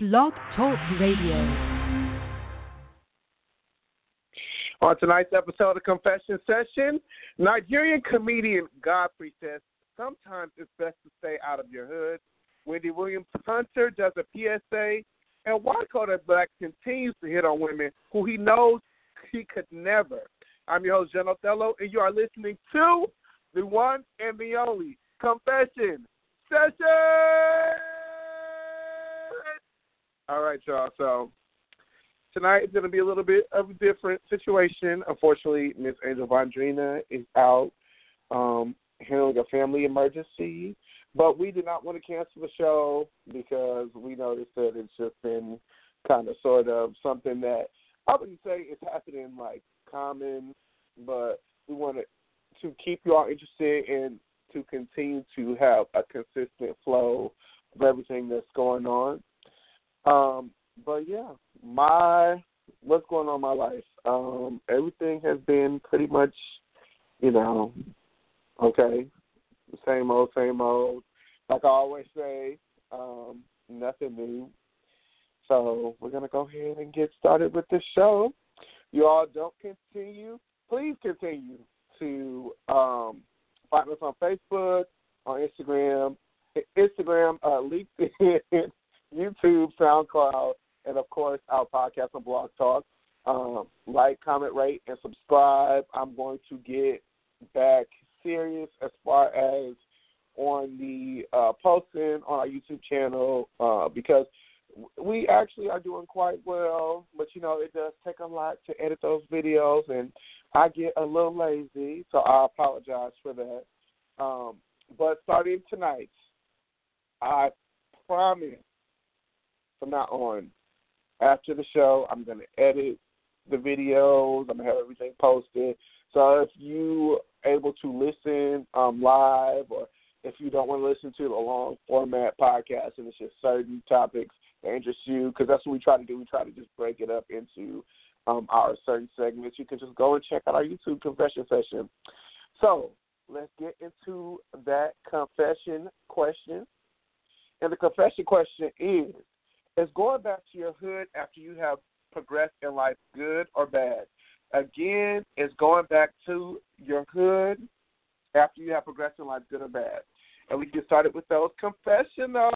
Blog Talk Radio. On tonight's episode of Confession Session, Nigerian comedian Godfrey says sometimes it's best to stay out of your hood. Wendy Williams Hunter does a PSA, and why Kodak Black continues to hit on women who he knows he could never. I'm your host, John Othello, and you are listening to the one and the only Confession Session. All right, y'all. So tonight is going to be a little bit of a different situation. Unfortunately, Miss Angel Vondrina is out um, handling a family emergency. But we did not want to cancel the show because we noticed that it's just been kind of sort of something that I wouldn't say it's happening like common, but we wanted to keep you all interested and to continue to have a consistent flow of everything that's going on. Um, but yeah, my what's going on in my life? Um, everything has been pretty much, you know, okay, same old, same old. Like I always say, um, nothing new. So we're gonna go ahead and get started with the show. You all don't continue. Please continue to um, find us on Facebook, on Instagram, Instagram, uh, LinkedIn, YouTube, SoundCloud, and of course our podcast on Blog Talk. Um, like, comment, rate, and subscribe. I'm going to get back serious as far as on the uh, posting on our YouTube channel uh, because we actually are doing quite well. But you know, it does take a lot to edit those videos, and I get a little lazy, so I apologize for that. Um, but starting tonight, I promise from now on, after the show, I'm going to edit the videos. I'm going to have everything posted. So if you able to listen um, live or if you don't want to listen to the long format podcast and it's just certain topics that interest you, because that's what we try to do. We try to just break it up into um, our certain segments. You can just go and check out our YouTube confession session. So let's get into that confession question. And the confession question is is going back to your hood after you have progressed in life good or bad. Again, it's going back to your hood after you have progressed in life good or bad. And we get started with those confessionals.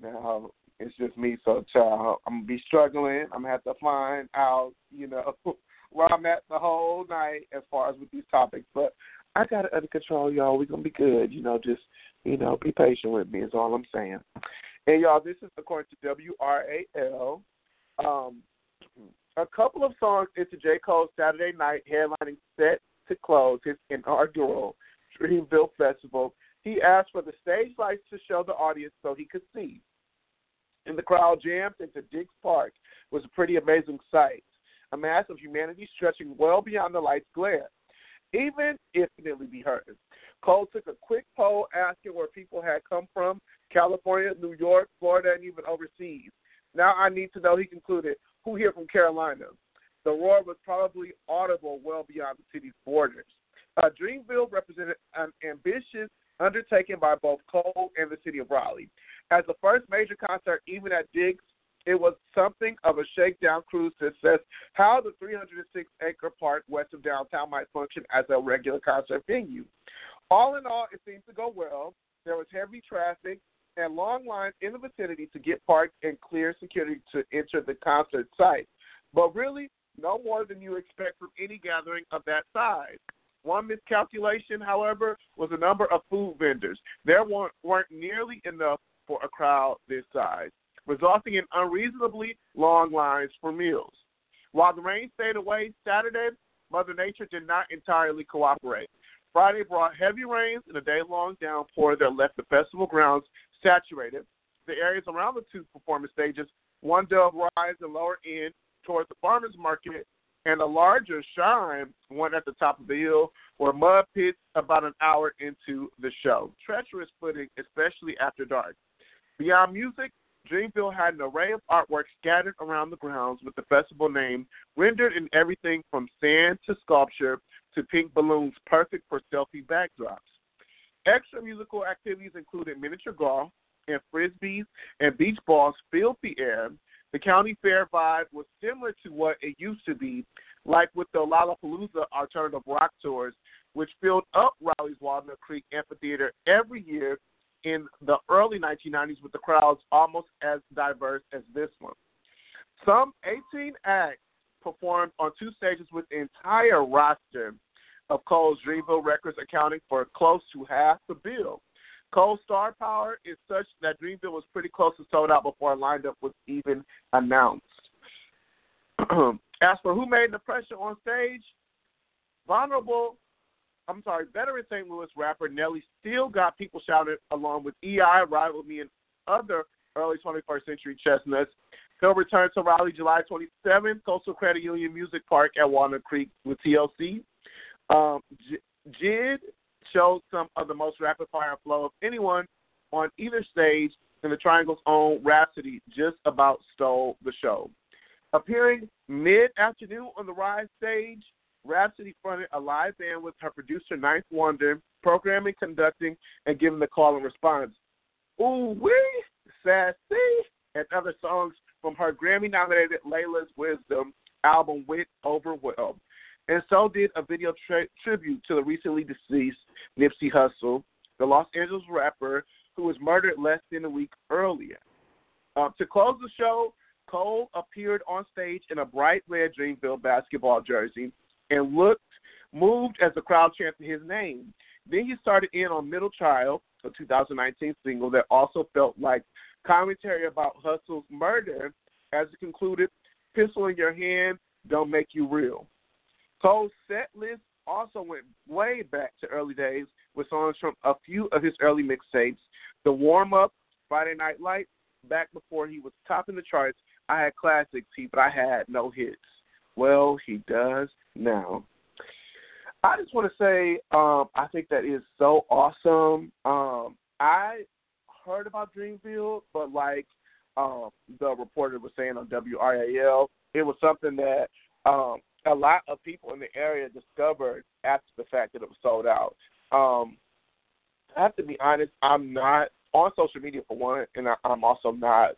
Now, it's just me, so child, I'm gonna be struggling. I'm gonna have to find out, you know, where I'm at the whole night as far as with these topics. But I got it under control, y'all. We're gonna be good. You know, just you know, be patient with me is all I'm saying. And y'all, this is according to WRAL. Um, a couple of songs into J. Cole's Saturday night headlining set to close his inaugural Dreamville Festival. He asked for the stage lights to show the audience so he could see. And the crowd jammed into Dix Park was a pretty amazing sight. A mass of humanity stretching well beyond the light's glare. Even infinitely be heard. Cole took a quick poll asking where people had come from California, New York, Florida, and even overseas. Now I need to know, he concluded, who here from Carolina? The roar was probably audible well beyond the city's borders. Uh, Dreamville represented an ambitious undertaking by both Cole and the city of Raleigh. As the first major concert, even at Dix, it was something of a shakedown cruise to assess how the 306 acre park west of downtown might function as a regular concert venue. All in all, it seemed to go well. There was heavy traffic and long lines in the vicinity to get parked and clear security to enter the concert site. But really, no more than you expect from any gathering of that size. One miscalculation, however, was the number of food vendors. There weren't, weren't nearly enough for a crowd this size, resulting in unreasonably long lines for meals. While the rain stayed away Saturday, Mother Nature did not entirely cooperate. Friday brought heavy rains and a day long downpour that left the festival grounds saturated. The areas around the two performance stages, one dove rise and lower end towards the farmers market, and a larger shine, one at the top of the hill, were mud pits about an hour into the show. Treacherous footing, especially after dark. Beyond music, Dreamville had an array of artwork scattered around the grounds with the festival name rendered in everything from sand to sculpture to pink balloons perfect for selfie backdrops. Extra musical activities included miniature golf, and frisbees and beach balls filled the air. The county fair vibe was similar to what it used to be, like with the Lollapalooza alternative rock tours, which filled up Raleigh's Walnut Creek Amphitheater every year in the early 1990s with the crowds almost as diverse as this one. Some 18 acts performed on two stages with entire roster of Cole's Dreamville records accounting for close to half the bill. Cole's star power is such that Dreamville was pretty close to sold out before a lineup was even announced. As for who made the pressure on stage, vulnerable, I'm sorry, veteran St. Louis rapper Nelly still got people shouting along with EI, Ride Wit Me, and other early 21st century chestnuts. He'll return to Raleigh July 27th, Coastal Credit Union Music Park at Walnut Creek with TLC. Um, JID showed some of the most rapid fire flow of anyone on either stage, and the Triangle's own Rapsody just about stole the show. Appearing mid afternoon on the Rise stage, Rapsody fronted a live band with her producer 9th Wonder, programming, conducting, and giving the call and response. Ooh wee, sassy, and other songs from her Grammy nominated Laila's Wisdom album Wit Overwhelmed. And so did a video tri- tribute to the recently deceased Nipsey Hussle, the Los Angeles rapper who was murdered less than a week earlier. Uh, to close the show, Cole appeared on stage in a bright red Dreamville basketball jersey and looked moved as the crowd chanted his name. Then he started in on Middle Child, a 2019 single that also felt like commentary about Hussle's murder as it concluded, Pistol in Your Hand, Don't Make You Real. Cole's set list also went way back to early days with songs from a few of his early mixtapes. The Warm Up, Friday Night Lights, back before he was topping the charts, I had classics, but I had no hits. Well, he does now. I just want to say um, I think that is so awesome. Um, I heard about Dreamville, but like um, the reporter was saying on WRAL, it was something that um, a lot of people in the area discovered after the fact that it was sold out. Um, I have to be honest, I'm not on social media for one, and I, I'm also not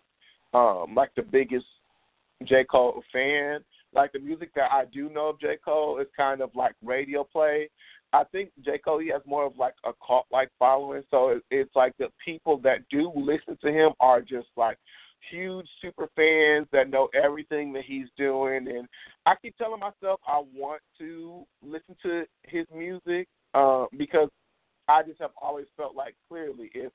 um, like the biggest J. Cole fan. Like the music that I do know of J. Cole is kind of like radio play. I think J. Cole he has more of like a cult like following, so it, it's like the people that do listen to him are just like huge super fans that know everything that he's doing and I keep telling myself I want to listen to his music uh, because I just have always felt like clearly if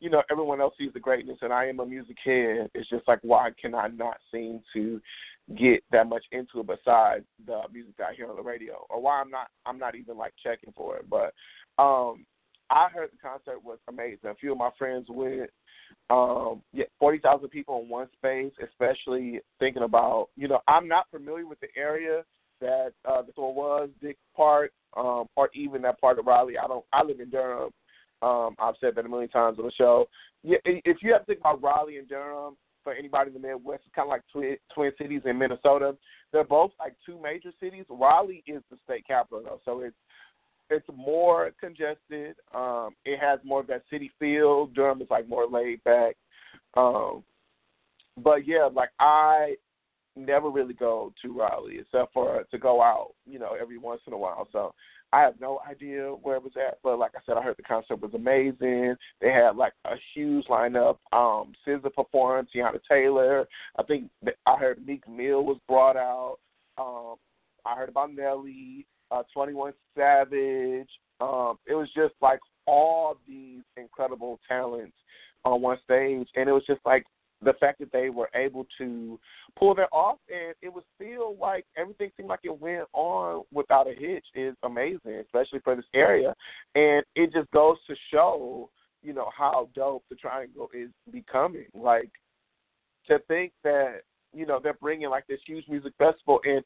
you know everyone else sees the greatness and I am a music head, it's just like why can I not seem to get that much into it besides the music that I hear on the radio or why I'm not I'm not even like checking for it. But um I heard the concert was amazing. A few of my friends went um yeah forty thousand people in one space especially thinking about you know i'm not familiar with the area that uh the store was Dix Park um or even that part of raleigh. I don't i live in durham. Um i've said that a million times on the show. Yeah if you have to think about raleigh and durham for anybody in the midwest it's kind of like twin twin cities in minnesota. They're both like two major cities. Raleigh is the state capital though so it's it's more congested. Um, it has more of that city feel. Durham is like more laid back. Um, but yeah, like I never really go to Raleigh except for to go out, you know, every once in a while. So I have no idea where it was at, but like I said, I heard the concert was amazing. They had like a huge lineup. Um, SZA performed, Teyana Taylor. I think I heard Meek Mill was brought out. Um, I heard about Nelly uh, 21 Savage. Um, it was just like all these incredible talents on one stage, and it was just like the fact that they were able to pull that off, and it was still like everything seemed like it went on without a hitch is amazing, especially for this area, and it just goes to show, you know, how dope the Triangle is becoming. Like to think that you know they're bringing like this huge music festival, and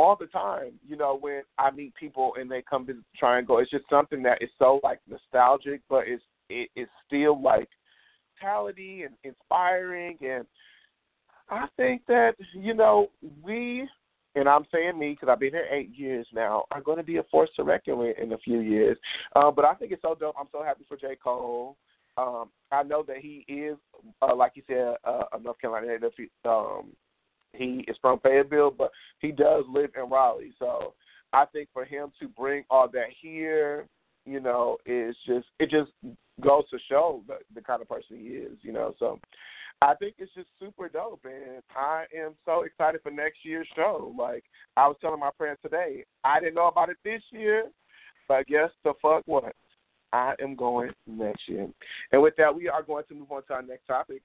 all the time, you know, when I meet people and they come visit the Triangle, it's just something that is so like nostalgic, but it's it, it's still like vitality and inspiring, and I think that you know we, and I'm saying me because I've been here eight years now, are going to be a force to reckon with in a few years. Uh, but I think it's so dope. I'm so happy for J Cole. Um, I know that he is, uh, like you said, uh, a North Carolina native. Um, he is from Fayetteville, but he does live in Raleigh. So I think for him to bring all that here, you know, is just it just goes to show the, the kind of person he is, you know. So I think it's just super dope, and I am so excited for next year's show. Like I was telling my friends today, I didn't know about it this year, but guess the fuck what? I am going next year. And with that, we are going to move on to our next topic.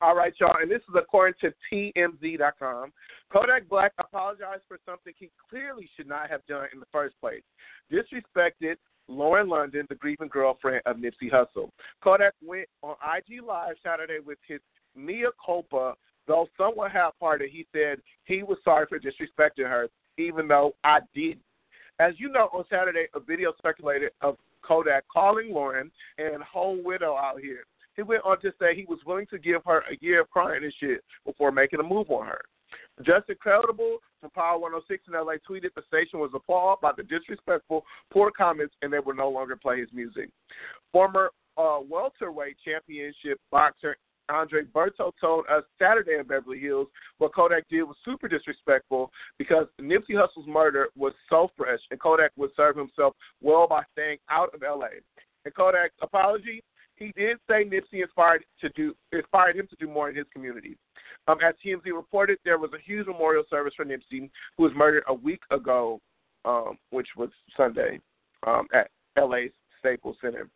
All right, y'all, and this is according to TMZ.com. Kodak Black apologized for something he clearly should not have done in the first place. Disrespected Lauren London, the grieving girlfriend of Nipsey Hussle. Kodak went on IG Live Saturday with his mea culpa, though somewhat half-hearted. He said he was sorry for disrespecting her, even though I did. As you know, on Saturday, a video circulated of Kodak calling Lauren and whole widow out here. He went on to say he was willing to give her a year of crying and shit before making a move on her. Justin Credible from Power 106 in LA tweeted the station was appalled by the disrespectful, poor comments, and they would no longer play his music. Former uh, welterweight championship boxer Andre Berto told us Saturday in Beverly Hills what Kodak did was super disrespectful because Nipsey Hussle's murder was so fresh, and Kodak would serve himself well by staying out of LA. And Kodak's apology, he did say Nipsey inspired to do inspired him to do more in his community. Um, as TMZ reported, there was a huge memorial service for Nipsey, who was murdered a week ago, um, which was Sunday, um, at LA's Staples Center.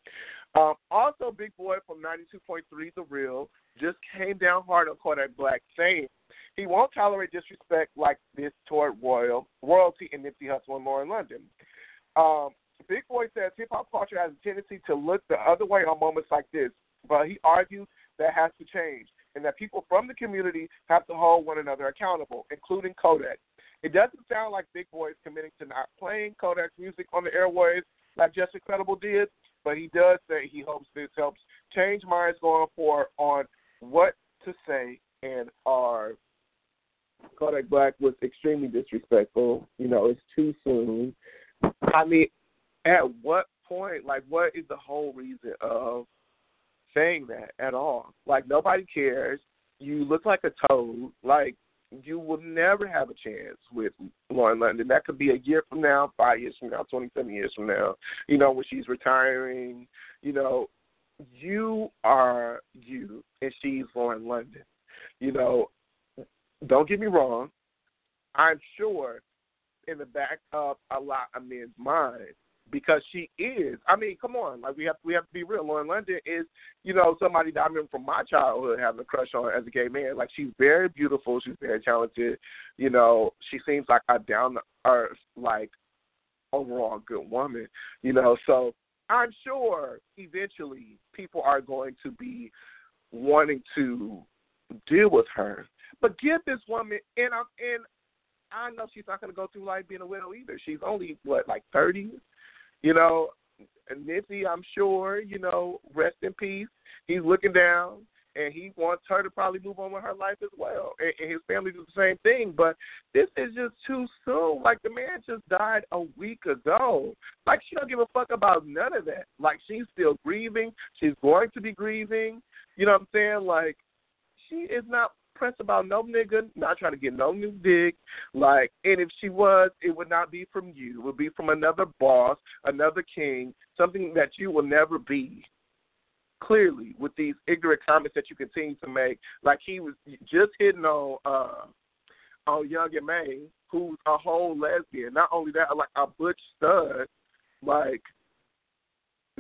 Um, also, Big Boy from 92.3 The Real just came down hard on Kodak Black, saying he won't tolerate disrespect like this toward royal royalty and Nipsey Hussle and Lauren London. Um, Big Boy says hip hop culture has a tendency to look the other way on moments like this, but he argues that has to change and that people from the community have to hold one another accountable, including Kodak. It doesn't sound like Big Boy is committing to not playing Kodak's music on the airwaves like Justin Credible did, but he does say he hopes this helps change minds going forward on what to say and are. Kodak Black was extremely disrespectful. You know, it's too soon. I mean, at what point, like, what is the whole reason of saying that at all. Like nobody cares. You look like a toad. Like you will never have a chance with Lauren London. That could be a year from now, five years from now, twenty seven years from now. You know, when she's retiring. You know, you are you and she's Lauren London. You know, don't get me wrong. I'm sure in the back of a lot of men's minds because she is. I mean, come on, like we have we have to be real. Lauren London is, you know, somebody that I remember from my childhood having a crush on as a gay man. Like she's very beautiful, she's very talented. You know, she seems like a down to earth, like overall good woman. You know, so I'm sure eventually people are going to be wanting to deal with her. But give this woman and I'm and I know she's not going to go through life being a widow either. She's only what, like thirty, you know, Nipsey, I'm sure, you know, rest in peace. He's looking down and he wants her to probably move on with her life as well. And, and his family do the same thing. But this is just too soon. Like the man just died a week ago. Like she don't give a fuck about none of that. Like she's still grieving. She's going to be grieving. You know what I'm saying? Like she is not press about no nigga, not trying to get no new dick. Like, and if she was, it would not be from you. It would be from another boss, another king, something that you will never be. Clearly, with these ignorant comments that you continue to make, like he was just hitting on uh on Young M.A, who's a whole lesbian. Not only that, like a butch stud. Like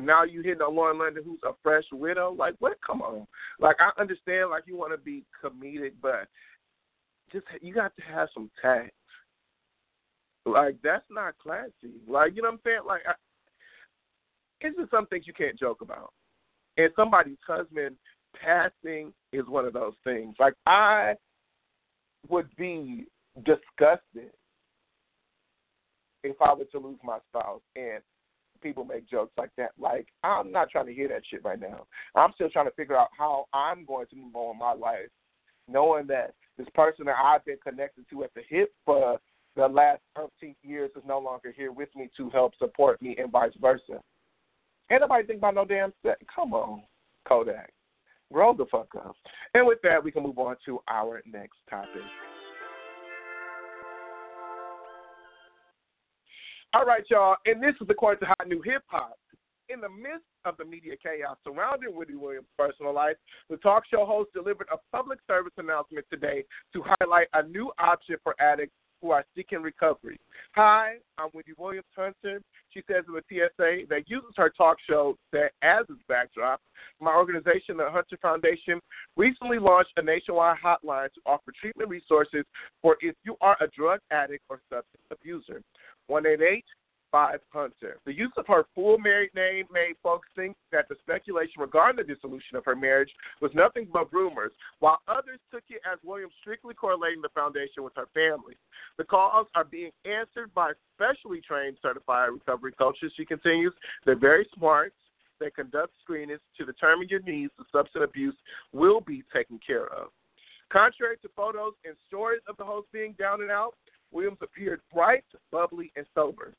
now you hitting on Lauren London, who's a fresh widow. Like, what? Come on. Like, I understand, like, you want to be comedic, but just you got to have some tact. Like, that's not classy. Like, you know what I'm saying? Like, I, it's just some things you can't joke about. And somebody's husband passing is one of those things. Like, I would be disgusted if I were to lose my spouse. And people make jokes like that. Like, I'm not trying to hear that shit right now. I'm still trying to figure out how I'm going to move on in my life, knowing that this person that I've been connected to at the hip for the last 13 years is no longer here with me to help support me and vice versa. Ain't nobody think about no damn set. Come on, Kodak. Grow the fuck up. And with that, we can move on to our next topic. All right, y'all. And this is according to Hot New Hip Hop. In the midst of the media chaos surrounding Wendy Williams' personal life, the talk show host delivered a public service announcement today to highlight a new option for addicts who are seeking recovery. Hi, I'm Wendy Williams Hunter. She says in the TSA that uses her talk show that as its backdrop. My organization, the Hunter Foundation, recently launched a nationwide hotline to offer treatment resources for if you are a drug addict or substance abuser. 188 Five Hunter. The use of her full married name made folks think that the speculation regarding the dissolution of her marriage was nothing but rumors, while others took it as Williams strictly correlating the foundation with her family. The calls are being answered by specially trained certified recovery coaches, she continues. They're very smart. They conduct screenings to determine your needs. The substance abuse will be taken care of. Contrary to photos and stories of the host being down and out, Williams appeared bright, bubbly, and sober.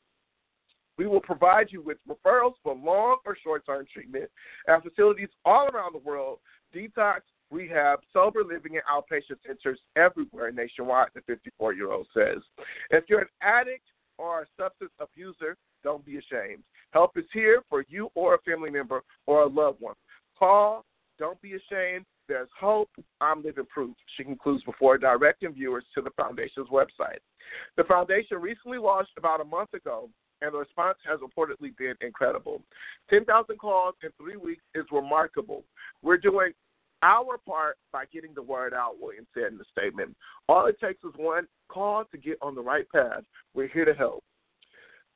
We will provide you with referrals for long or short term treatment at facilities all around the world, detox, rehab, sober living, and outpatient centers everywhere nationwide, the 54 year old says. If you're an addict or a substance abuser, don't be ashamed. Help is here for you or a family member or a loved one. Call, don't be ashamed. There's hope. I'm living proof, she concludes before directing viewers to the Foundation's website. The Foundation recently launched about a month ago and the response has reportedly been incredible. 10,000 calls in three weeks is remarkable. We're doing our part by getting the word out, Williams said in the statement. All it takes is one call to get on the right path. We're here to help.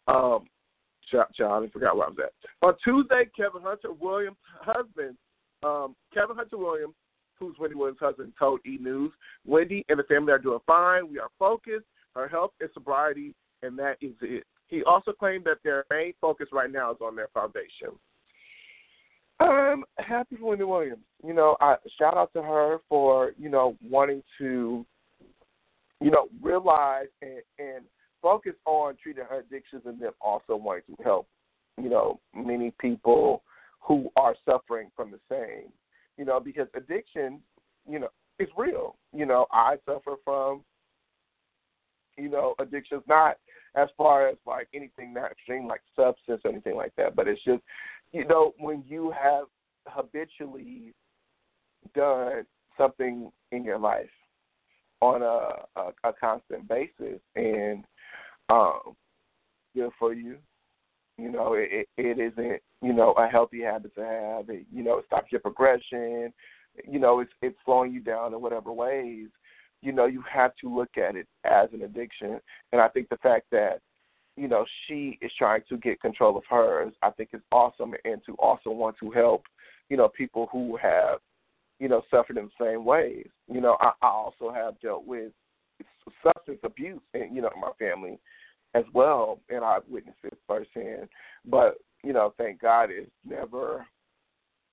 Um, John, I forgot where I was at. On Tuesday, Kevin Hunter Williams' husband, um, Kevin Hunter Williams, who's Wendy Williams' husband, told E! News, Wendy and the family are doing fine. We are focused. Her health and sobriety, and that is it. He also claimed that their main focus right now is on their foundation. I'm happy for Wendy Williams. You know, I shout out to her for you know wanting to, you know, realize and, and focus on treating her addictions and then also wanting to help, you know, many people who are suffering from the same. You know, because addiction, you know, is real. You know, I suffer from, you know, addictions not as far as like anything that extreme like substance or anything like that. But it's just you know, when you have habitually done something in your life on a, a, a constant basis and um good for you. You know, it, it isn't, you know, a healthy habit to have. It, you know, it stops your progression. You know, it's it's slowing you down in whatever ways you know, you have to look at it as an addiction. And I think the fact that, you know, she is trying to get control of hers, I think is awesome and to also want to help, you know, people who have, you know, suffered in the same ways. You know, I, I also have dealt with substance abuse and, you know, in my family as well and I've witnessed it firsthand. But, you know, thank God it's never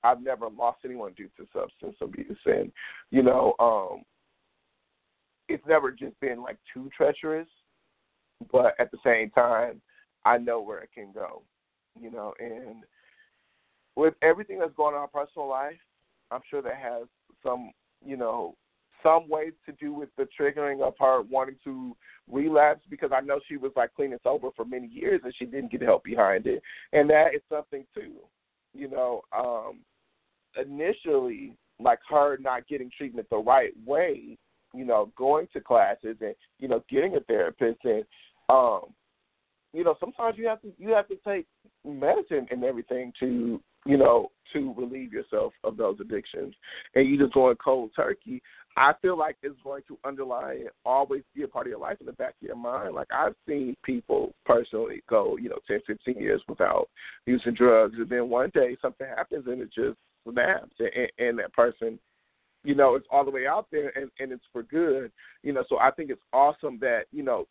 I've never lost anyone due to substance abuse and, you know, um it's never just been like too treacherous, but at the same time, I know where it can go, you know. And with everything that's going on in our personal life, I'm sure that has some, you know, some ways to do with the triggering of her wanting to relapse because I know she was like clean and sober for many years and she didn't get help behind it. And that is something too. You know, um initially like her not getting treatment the right way you know, going to classes and you know, getting a therapist and um, you know, sometimes you have to you have to take medicine and everything to you know to relieve yourself of those addictions, and you just going cold turkey. I feel like it's going to underlie and always be a part of your life in the back of your mind. Like I've seen people personally go, you know, ten, fifteen years without using drugs, and then one day something happens and it just snaps, and, and that person you know, it's all the way out there and, and it's for good. You know, so I think it's awesome that, you know,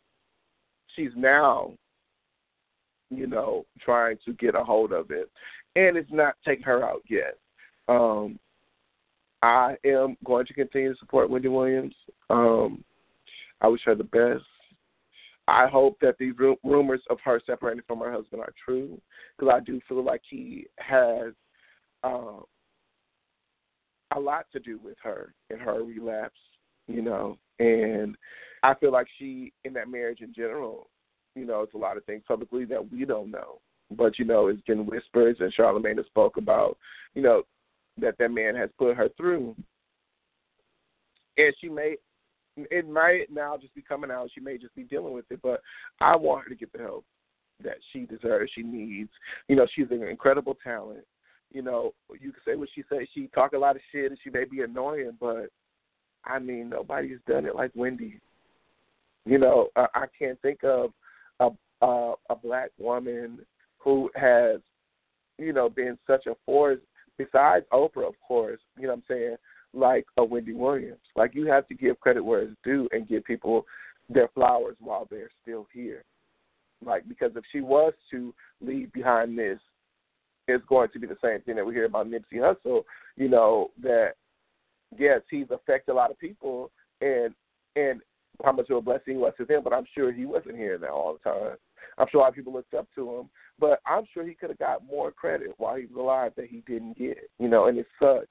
she's now, you know, trying to get a hold of it. And it's not taking her out yet. Um I am going to continue to support Wendy Williams. Um I wish her the best. I hope that these rumors of her separating from her husband are true, because I do feel like he has uh, a lot to do with her and her relapse, you know. And I feel like she, in that marriage in general, you know, it's a lot of things publicly that we don't know. But you know, it's been whispers, and Charlamagne has spoke about, you know, that that man has put her through, and she may, it might now just be coming out. She may just be dealing with it, but I want her to get the help that she deserves, she needs. You know, she's an incredible talent. You know, you can say what she says. She talk a lot of shit, and she may be annoying, but I mean, nobody's done it like Wendy. You know, I, I can't think of a, a a black woman who has, you know, been such a force besides Oprah, of course. You know what I'm saying? Like a Wendy Williams. Like you have to give credit where it's due and give people their flowers while they're still here. Like because if she was to leave behind this, it's going to be the same thing that we hear about Nipsey Hussle. You know that yes, he's affected a lot of people, and and how much of a blessing he was to them. But I'm sure he wasn't hearing that all the time. I'm sure a lot of people looked up to him, but I'm sure he could have got more credit while he was alive that he didn't get. You know, and it sucks.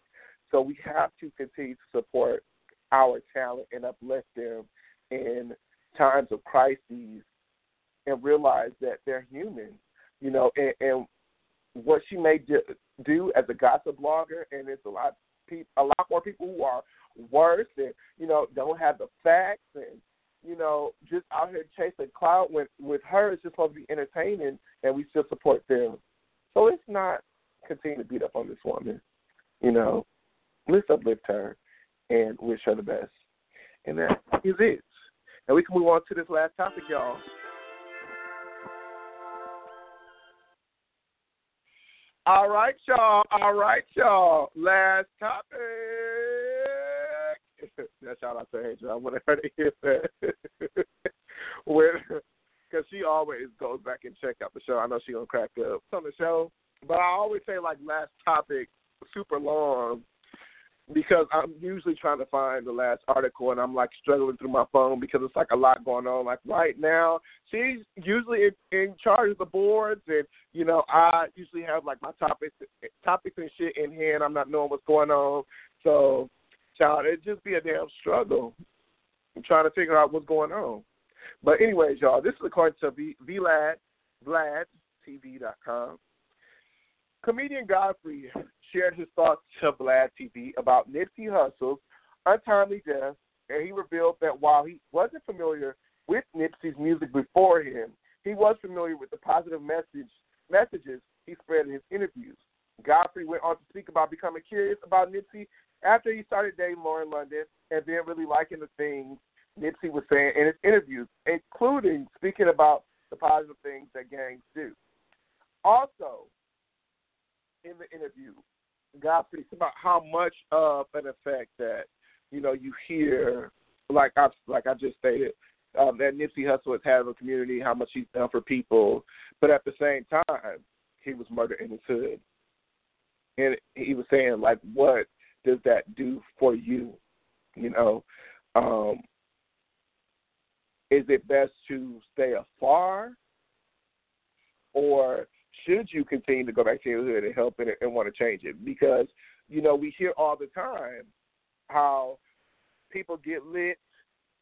So we have to continue to support our talent and uplift them in times of crises and realize that they're human. You know, and, and what she may do, as a gossip blogger, and it's a lot people, a lot more people who are worse and you know don't have the facts and you know just out here chasing clout. When with her, it's just supposed to be entertaining, and we still support them. So let's not continue to beat up on this woman. You know, let's uplift her and wish her the best. And that is it. And we can move on to this last topic, y'all. All right, y'all. All right, y'all. Last topic. That's shout out to Angel. I wanted her to hear that. when, because she always goes back and check out the show. I know she gonna crack up on the show, but I always say like last topic super long because I'm usually trying to find the last article and I'm like struggling through my phone because it's like a lot going on. Like right now, she's usually in, in charge of the boards, and you know I usually have like my topics, topics and shit in hand. I'm not knowing what's going on, so child, It'd just be a damn struggle. I'm trying to figure out what's going on. But anyways, y'all, this is according to Vlad, VladTV.com. Comedian Godfrey shared his thoughts to Vlad TV about Nipsey Hussle's untimely death, and he revealed that while he wasn't familiar with Nipsey's music before him, he was familiar with the positive message messages he spread in his interviews. Godfrey went on to speak about becoming curious about Nipsey after he started dating Lauren London and then really liking the things Nipsey was saying in his interviews, including speaking about the positive things that gangs do. Also, in the interview, God speaks about how much of an effect that you know you hear, like I like I just stated, um, that Nipsey Hussle has had in the community, how much he's done for people, but at the same time, he was murdered in his hood, and he was saying like, what does that do for you? You know, um, is it best to stay afar, or should you continue to go back to your hood and help it and want to change it? Because you know we hear all the time how people get lit,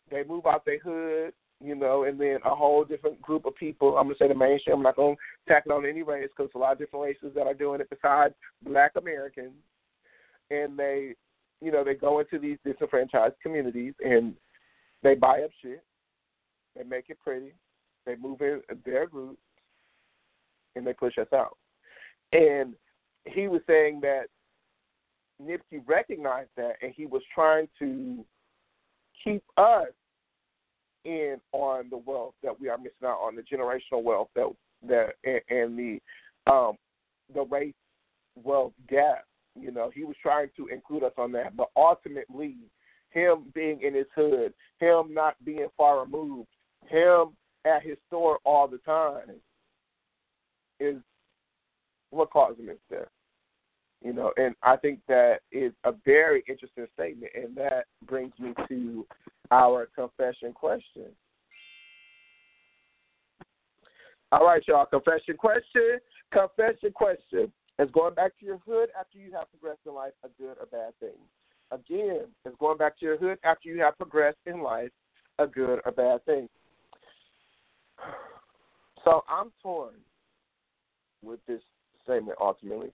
they move out their hood, you know, and then a whole different group of people. I'm gonna say the mainstream. I'm not gonna tackle on any race because a lot of different races that are doing it besides Black Americans, and they, you know, they go into these disenfranchised communities and they buy up shit, they make it pretty, they move in their group, and they push us out. And he was saying that Nipsey recognized that, and he was trying to keep us in on the wealth that we are missing out on, the generational wealth that that and, and the um, the race wealth gap. You know, he was trying to include us on that, but ultimately, him being in his hood, him not being far removed, him at his store all the time, is what caused him death. You know, and I think that is a very interesting statement, and that brings me to our confession question. All right, y'all. Confession question. Confession question. Is going back to your hood after you have progressed in life a good or bad thing? Again, is going back to your hood after you have progressed in life a good or bad thing? So I'm torn with this statement ultimately,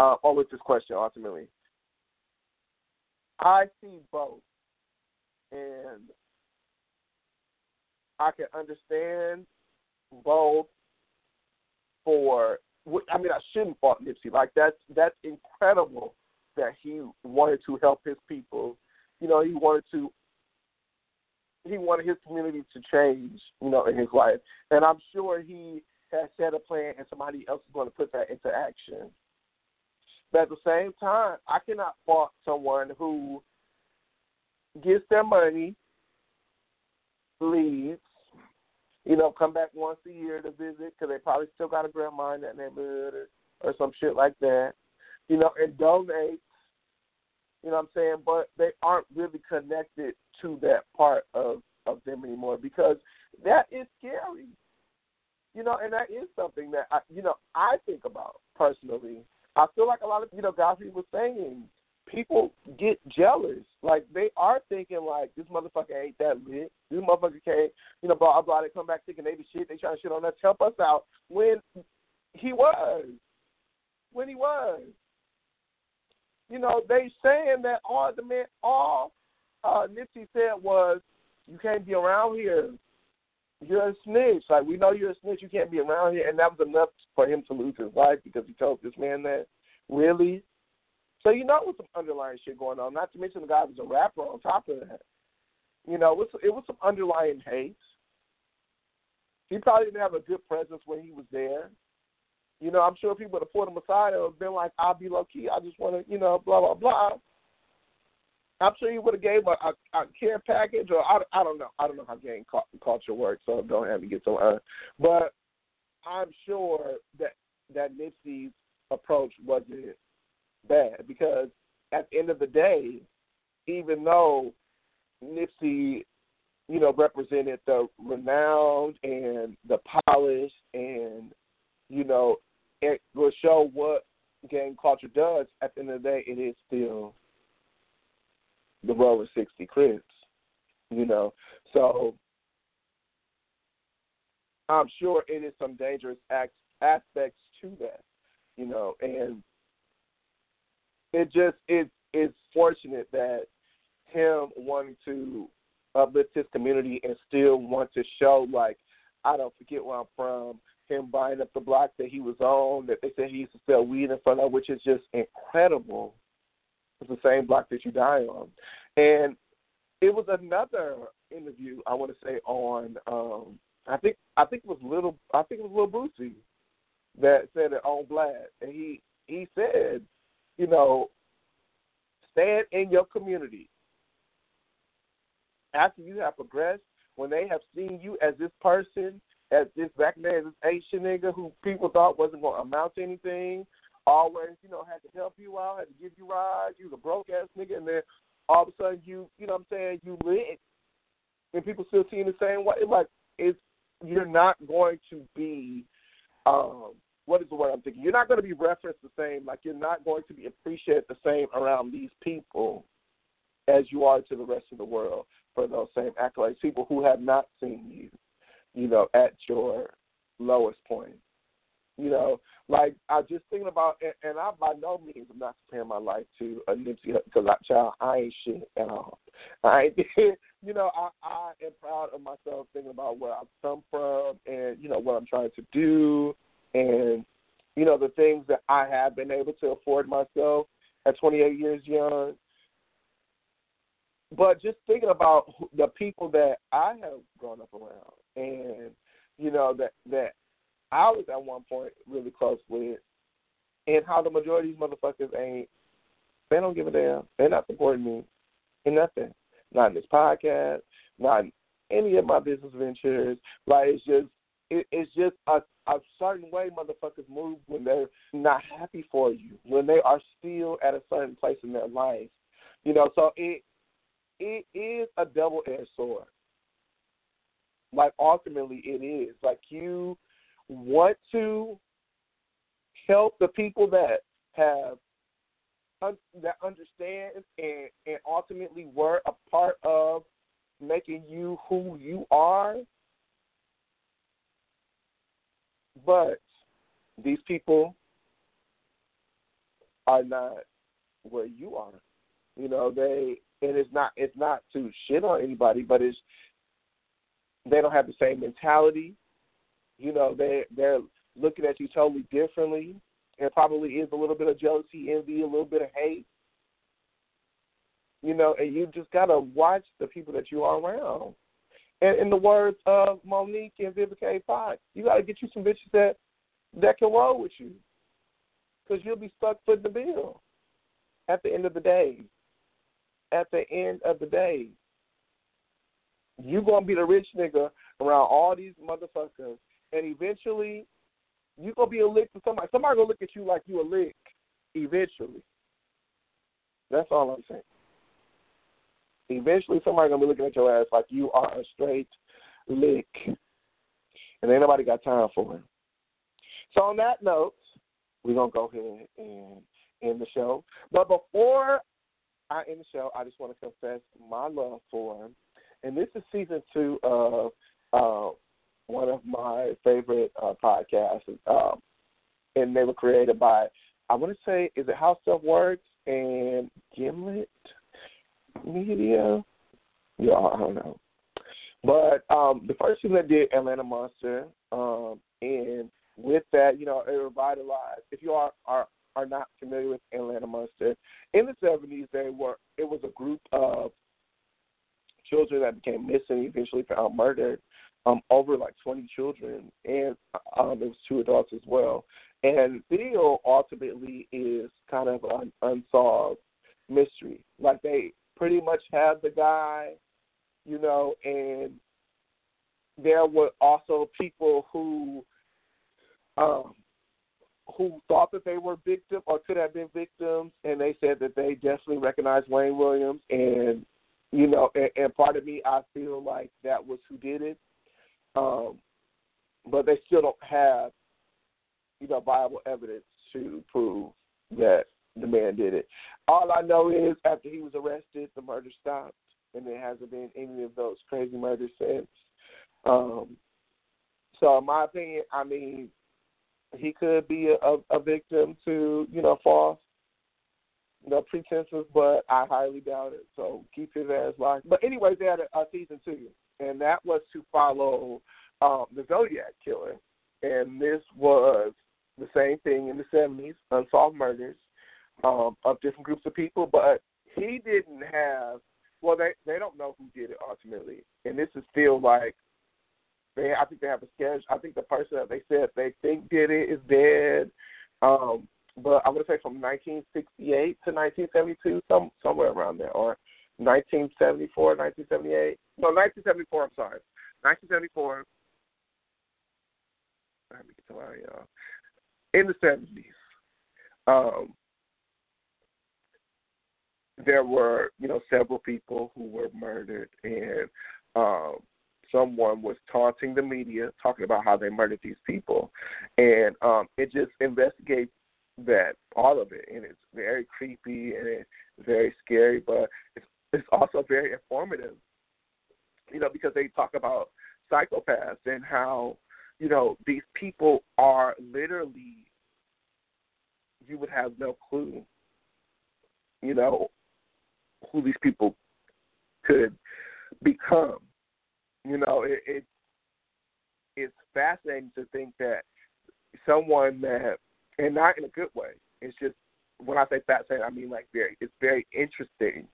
uh, or with this question ultimately. I see both, and I can understand both for I mean, I shouldn't fault Nipsey. Like that's that's incredible that he wanted to help his people. You know, he wanted to he wanted his community to change. You know, in his life, and I'm sure he has set a plan, and somebody else is going to put that into action. But at the same time, I cannot fault someone who gets their money, leaves, you know, come back once a year to visit because they probably still got a grandma in that neighborhood or, or some shit like that. You know, and donate. You know what I'm saying? But they aren't really connected to that part of of them anymore because that is scary. You know, and that is something that I, you know I think about personally. I feel like a lot of you know Godfrey were saying people get jealous. Like they are thinking like this motherfucker ain't that lit. This motherfucker can't, you know, blah blah. They come back thinking they the shit. They trying to shit on us, help us out when he was, when he was. You know, they saying that all the man, all uh, Nipsey said was, you can't be around here. You're a snitch. Like we know you're a snitch. You can't be around here, and that was enough for him to lose his life because he told this man that. Really, so you know, it was some underlying shit going on. Not to mention the guy was a rapper on top of that. You know, it was, it was some underlying hate. He probably didn't have a good presence when he was there. You know, I'm sure people would have pulled him aside and have been like, "I'll be low key. I just want to, you know, blah blah blah." I'm sure he would have gave a, a, a care package, or I, I don't know. I don't know how gang culture works, so don't have me get so. Uh, but I'm sure that that Nipsey's approach wasn't bad because at the end of the day, even though Nipsey, you know, represented the renowned and the polished and, you know, it will show what gang culture does, at the end of the day, it is still the Rollin 60 Crips, you know. So I'm sure it is some dangerous aspects to that, you know, and it just it it's fortunate that him wanting to uplift his community and still want to show like I don't forget where I'm from. Him buying up the block that he was on, that they said he used to sell weed in front of, which is just incredible. It's the same block that you die on, and it was another interview I want to say on. um I think I think it was little I think it was little Brucey that said it on Blast, and he he said you know, stand in your community. After you have progressed, when they have seen you as this person, as this black man, this Asian nigga who people thought wasn't going to amount to anything, always, you know, had to help you out, had to give you rides, you was a broke ass nigga, and then all of a sudden you, you know what I'm saying, you lit, and people still see you the same way. Like, it's, you're not going to be um, what is the word I'm thinking? You're not going to be referenced the same. Like you're not going to be appreciated the same around these people as you are to the rest of the world for those same accolades. People who have not seen you, you know, at your lowest point. You know, like I just thinking about, and, I by no means am not comparing my life to a Nipsey I, child, I ain't shit at all. I you know, I I am proud of myself thinking about where I've come from and you know what I'm trying to do and you know the things that I have been able to afford myself at 28 years young. But just thinking about the people that I have grown up around, and you know that that I was at one point really close with, and how the majority of these motherfuckers ain't. They don't give a damn. They're not supporting me in nothing. Not in this podcast. Not in any of my business ventures. Like it's just it, it's just a, a certain way motherfuckers move when they're not happy for you, when they are still at a certain place in their life. You know, so it it is a double edged sword. Like ultimately it is. Like you want to help the people that have that understand and, and ultimately were a part of making you who you are. But these people are not where you are. You know, they and it's not it's not to shit on anybody, but it's they don't have the same mentality. You know, they they're looking at you totally differently. There probably is a little bit of jealousy, envy, a little bit of hate. You know, and you just gotta watch the people that you are around. And in the words of Monique and Vivica Fox, you gotta get you some bitches that that can roll with you, because you'll be stuck footing the bill at the end of the day. At the end of the day, you gonna be the rich nigga around all these motherfuckers, and eventually you gonna be a lick to somebody. Somebody gonna look at you like you a lick eventually. That's all I'm saying. Eventually, somebody gonna be looking at your ass like you are a straight lick, and ain't nobody got time for it. So on that note, we're gonna go ahead and end the show. But before I end the show, I just want to confess my love for him. And this is season two of uh, one of my favorite uh, podcasts, um, and they were created by I want to say is it How Stuff Works and Gimlet Media. Yeah, I don't know. But um, the first thing I did Atlanta Monster, um, and with that, you know, it revitalized. If you are are are not familiar with Atlanta Monster, in the seventies, they were it was a group of children that became missing, eventually found murdered, um, over like 20 children, and um, there was two adults as well. And Theo ultimately is kind of an unsolved mystery. Like they pretty much have the guy, you know, and there were also people who um, who thought that they were victims or could have been victims, and they said that they definitely recognized Wayne Williams. And you know, and, and part of me, I feel like that was who did it. Um, but they still don't have, you know, viable evidence to prove that the man did it. All I know is after he was arrested, the murder stopped, and there hasn't been any of those crazy murders since. Um, so, in my opinion, I mean, he could be a, a victim to, you know, false, you know, pretenses, but I highly doubt it. So keep his ass locked. But anyway, they had a, a season two and that was to follow um, the Zodiac Killer. And this was the same thing in the 70s, unsolved murders um, of different groups of people, but he didn't have. Well, they they don't know who did it ultimately, and this is still like they. I think they have a sketch. I think the person that they said they think did it is dead. Um, but I would say from 1968 to 1972, some somewhere around there, or 1974, 1978. No, 1974. I'm sorry, 1974. Let me get to my uh, in the 70s. Um, there were, you know, several people who were murdered, and um, someone was taunting the media, talking about how they murdered these people, and um, it just investigates that all of it, and it's very creepy and it's very scary, but it's it's also very informative, you know, because they talk about psychopaths and how, you know, these people are literally, you would have no clue, you know, who these people could become. You know, it, it it's fascinating to think that someone that, and not in a good way. It's just when I say fascinating, I mean like very. It's very interesting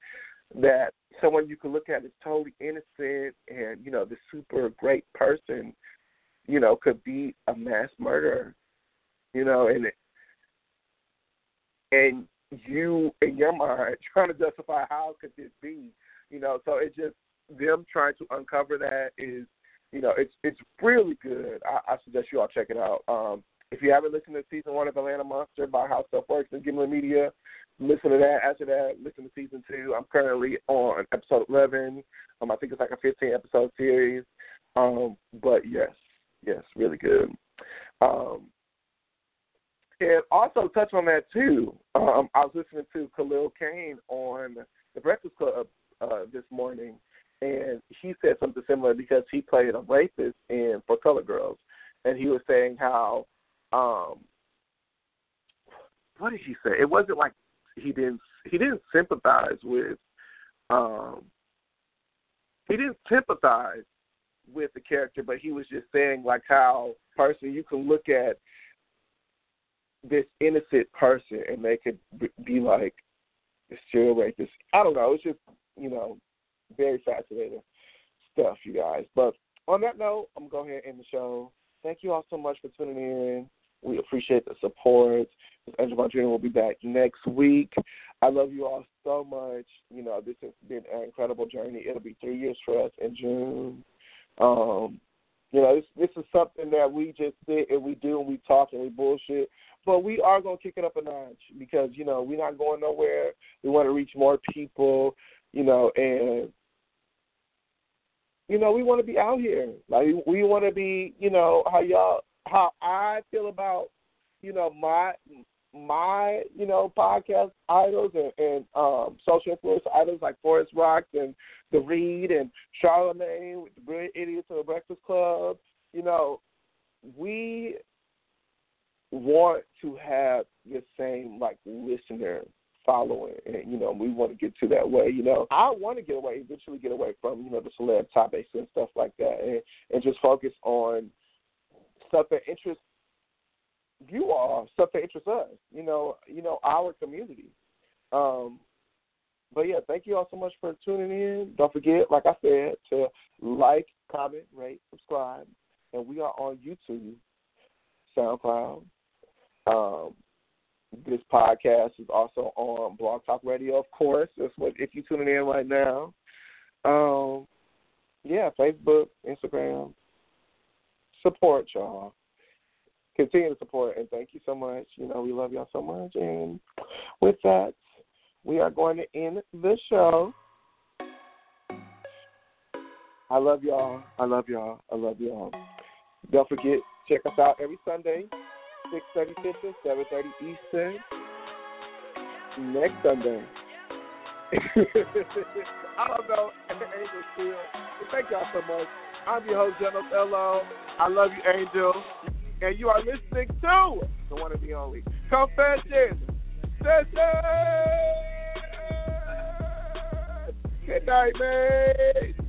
that someone you can look at is totally innocent and you know the super great person you know could be a mass murderer you know and it, and you in your mind trying to justify how could this be you know so it just them trying to uncover that is you know it's it's really good i, I suggest you all check it out um if you haven't listened to season one of Atlanta Monster by How Stuff Works and Gimlet Media, listen to that. After that, listen to season two. I'm currently on episode 11. Um, I think it's like a 15 episode series. Um, but yes, Yes, really good. Um, and also touch on that too. Um, I was listening to Khalil Kain on the Breakfast Club uh, this morning, and he said something similar because he played a rapist in For Color Girls, and he was saying how, um, what did he say? It wasn't like he didn't he didn't sympathize with, um, he didn't sympathize with the character, but he was just saying like how personally you can look at this innocent person and they could be like a serial rapist. I don't know. It's just you know very fascinating stuff, you guys. But on that note, I'm gonna go ahead and end the show. Thank you all so much for tuning in. We appreciate the support. Angel Madrina will be back next week. I love you all so much. You know, this has been an incredible journey. It'll be three years for us in June. Um, you know, this this is something that we just sit and we do and we talk and we bullshit. But we are gonna kick it up a notch because, you know, we're not going nowhere. We want to reach more people, you know, and you know, we want to be out here. Like we want to be, you know, how y'all how I feel about, you know, my my, you know, podcast idols and, and um social influence idols like Forest Rocks and The Read and Charlamagne with the Brilliant Idiots of the Breakfast Club. You know, we want to have the same like listener following. And you know we want to get to that way you know. I want to get away eventually get away from you know the celeb topics and stuff like that and and just focus on stuff that interests you all stuff that interests us you know you know our community. Um but yeah thank you all so much for tuning in. Don't forget like i said to like comment rate subscribe and we are on youtube soundcloud um this podcast is also on Blog Talk Radio, of course. That's what if you're tuning in right now. Um, yeah, Facebook, Instagram. Support y'all. Continue to support and thank you so much. You know, we love y'all so much. And with that, we are going to end the show. I love y'all. I love y'all. I love y'all. Don't forget, check us out every Sunday, 6.30 Central, 7.30 Eastern. Next Sunday. I don't know. Angel still. Thank y'all so much. I'm your host, General Fellow. I love you, Angel. And you are listening to the one and the only Confessions. Session. Good night, man.